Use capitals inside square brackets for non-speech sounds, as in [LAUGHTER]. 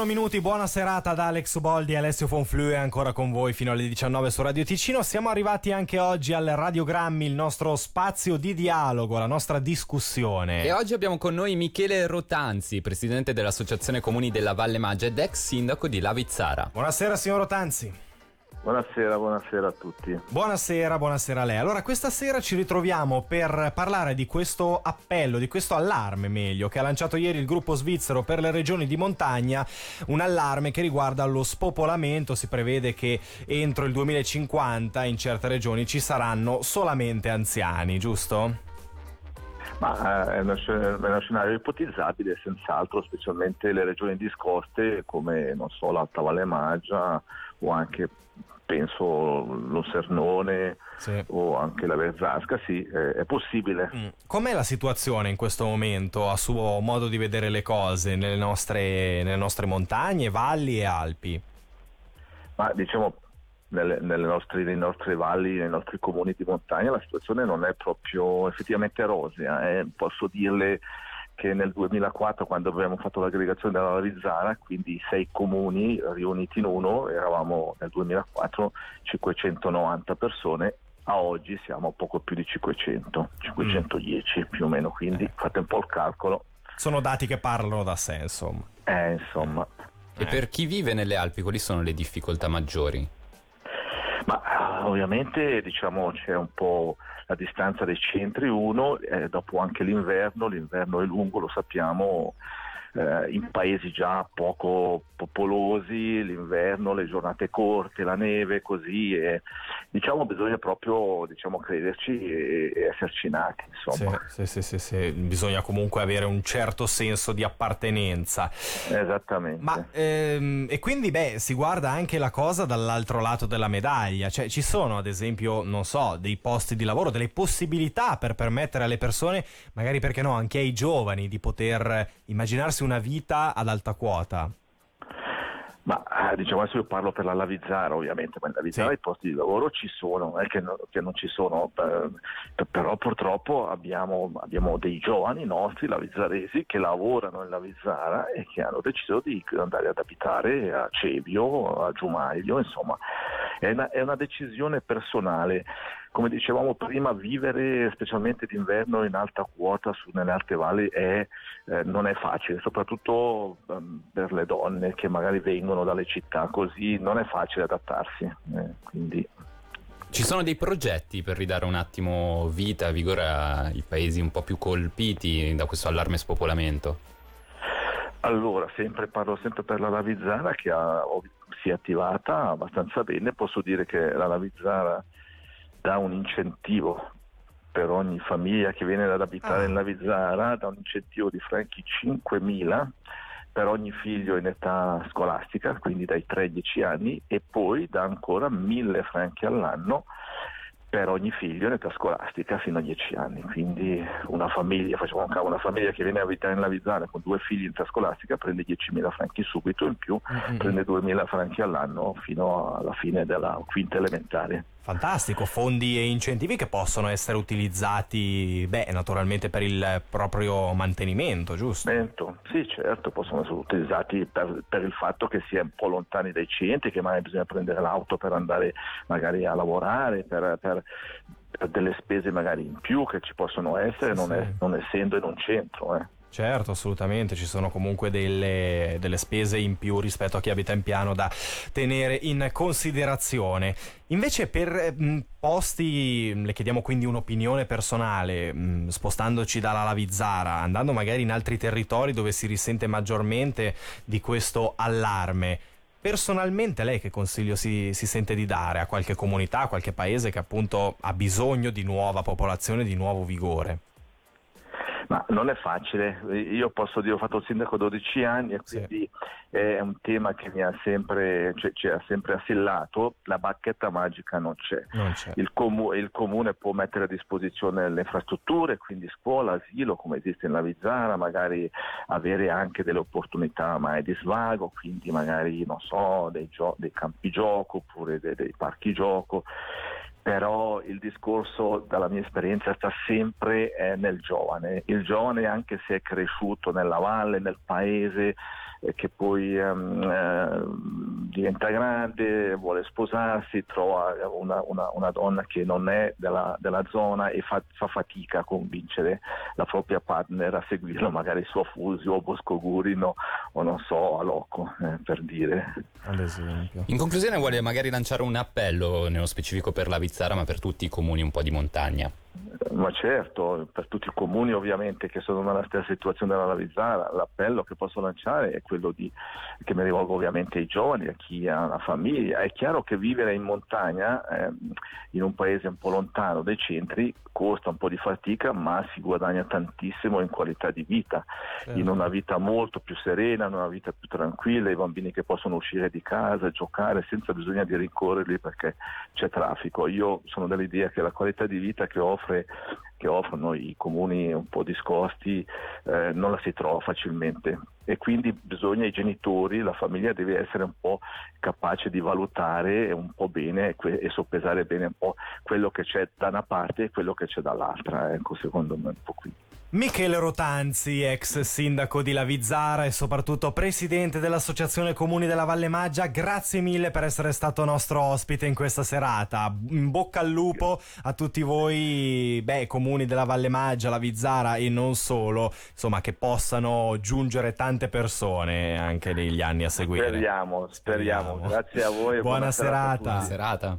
21 minuti, buona serata ad Alex Boldi e Alessio Fonflue ancora con voi fino alle 19 su Radio Ticino. Siamo arrivati anche oggi al Radiogrammi, il nostro spazio di dialogo, la nostra discussione. E oggi abbiamo con noi Michele Rotanzi, presidente dell'Associazione Comuni della Valle Maggia ed ex sindaco di Lavizzara. Buonasera signor Rotanzi. Buonasera, buonasera a tutti. Buonasera, buonasera a lei. Allora, questa sera ci ritroviamo per parlare di questo appello, di questo allarme meglio, che ha lanciato ieri il gruppo svizzero per le regioni di montagna, un allarme che riguarda lo spopolamento. Si prevede che entro il 2050 in certe regioni ci saranno solamente anziani, giusto? Ma eh, è uno scenario ipotizzabile, senz'altro, specialmente le regioni discoste come, non so, l'Alta Valle Maggia o anche penso lo Sernone sì. o anche la Verzasca, sì, è possibile. Mm. Com'è la situazione in questo momento, a suo modo di vedere le cose, nelle nostre, nelle nostre montagne, valli e Alpi? Ma diciamo, nelle, nelle, nostre, nelle, nostre, valli, nei nostri comuni di montagna la situazione non è proprio effettivamente rosea, eh. posso dirle che nel 2004 quando abbiamo fatto l'aggregazione della Lavizzara, quindi sei comuni riuniti in uno, eravamo nel 2004 590 persone, a oggi siamo poco più di 500, 510 mm. più o meno, quindi eh. fate un po' il calcolo. Sono dati che parlano da sé, insomma. Eh, insomma. E per chi vive nelle Alpi, quali sono le difficoltà maggiori? Ma ovviamente diciamo, c'è un po' la distanza dei centri uno, eh, dopo anche l'inverno, l'inverno è lungo, lo sappiamo, eh, in paesi già poco popolosi, l'inverno, le giornate corte, la neve, così, e, diciamo bisogna proprio diciamo, crederci e, e esserci nati. Sì, sì, sì, bisogna comunque avere un certo senso di appartenenza. Esattamente. Ma, ehm, e quindi beh, si guarda anche la cosa dall'altro lato della medaglia, cioè ci sono ad esempio, non so, dei posti di lavoro, delle possibilità per permettere alle persone, magari perché no, anche ai giovani, di poter immaginarsi una vita ad alta quota? Ma eh, diciamo adesso io parlo per la Lavizzara ovviamente, ma in Lavizzara sì. i posti di lavoro ci sono, non è che, no, che non ci sono, eh, però purtroppo abbiamo, abbiamo, dei giovani nostri lavizzaresi che lavorano in Lavizzara e che hanno deciso di andare ad abitare a Cevio, a Giumaglio, insomma è una, è una decisione personale come dicevamo prima, vivere specialmente d'inverno in alta quota su, nelle alte valli è, eh, non è facile, soprattutto um, per le donne che magari vengono dalle città così, non è facile adattarsi. Eh, quindi... Ci sono dei progetti per ridare un attimo vita, vigore ai paesi un po' più colpiti da questo allarme spopolamento? Allora, sempre, parlo sempre per la Lavizzara che ha, si è attivata abbastanza bene, posso dire che la Lavizzara dà un incentivo per ogni famiglia che viene ad abitare ah. in Lavizzara, dà un incentivo di franchi 5.000 per ogni figlio in età scolastica, quindi dai 3 ai 10 anni, e poi dà ancora 1.000 franchi all'anno per ogni figlio in età scolastica fino a 10 anni. Quindi una famiglia, facciamo un caso, una famiglia che viene a abitare in Lavizzana con due figli in età scolastica prende 10.000 franchi subito in più, mm-hmm. prende 2.000 franchi all'anno fino alla fine della quinta elementare. Fantastico, fondi e incentivi che possono essere utilizzati, beh, naturalmente per il proprio mantenimento, giusto? Sì, certo, possono essere utilizzati per, per, il fatto che si è un po' lontani dai centri, che magari bisogna prendere l'auto per andare magari a lavorare, per, per, per delle spese magari in più che ci possono essere, sì, non, è, non, essendo in un centro. Eh. Certo, assolutamente, ci sono comunque delle, delle, spese in più rispetto a chi abita in piano da tenere in considerazione. Invece per mh, posti, le chiediamo quindi un'opinione personale, mh, spostandoci dalla Lavizzara, andando magari in altri territori dove si risente maggiormente di questo allarme. Personalmente lei che consiglio si, si, sente di dare a qualche comunità, a qualche paese che appunto ha bisogno di nuova popolazione, di nuovo vigore? Ma non è facile, io posso dire ho fatto il sindaco 12 anni e quindi sì. è un tema che mi ha sempre, cioè, ci ha sempre assillato, la bacchetta magica non c'è. Non c'è. Il, comu- il, comune può mettere a disposizione le infrastrutture, quindi scuola, asilo come esiste in Lavizzara, magari avere anche delle opportunità mai di svago, quindi magari non so, dei, gio- dei campi gioco oppure dei, dei parchi gioco però il discorso dalla mia esperienza sta sempre eh, nel giovane. Il giovane anche se è cresciuto nella valle, nel paese, eh, che poi ehm, eh, diventa grande, vuole sposarsi, trova una, una, una donna che non è della, della zona e fa, fa, fatica a convincere la propria partner a seguirlo, [LAUGHS] magari su Fusio o Bosco Gurino o non so, a Loco, eh, per dire. Ad esempio. In conclusione vuole magari lanciare un appello, nello specifico per la Vizzara, ma per tutti i comuni un po' di montagna. Ma certo, per tutti i comuni ovviamente che sono nella stessa situazione della Lavizzara, l'appello che posso lanciare è quello di, che mi rivolgo ovviamente ai giovani, a chi ha una famiglia. È chiaro che vivere in montagna, eh, in un paese un po' lontano dai centri, costa un po' di fatica, ma si guadagna tantissimo in qualità di vita, certo. in una vita molto più serena, in una vita più tranquilla, i bambini che possono uscire di casa, giocare senza bisogno di rincorrerli perché c'è traffico. Io sono dell'idea che la qualità di vita che offre che offrono i comuni un po' discosti eh, non la si trova facilmente e quindi bisogna i genitori, la famiglia deve essere un po' capace di valutare un po' bene e soppesare bene un po' quello che c'è da una parte e quello che c'è dall'altra, ecco secondo me un po' qui. Michele Rotanzi, ex sindaco di Lavizzara e soprattutto presidente dell'Associazione Comuni della Valle Maggia, grazie mille per essere stato nostro ospite in questa serata. In bocca al lupo a tutti voi, beh, comuni della Valle Maggia, Lavizzara e non solo, insomma, che possano giungere tante persone anche negli anni a seguire. Speriamo, speriamo. speriamo. Grazie a voi. Buona, buona serata. serata.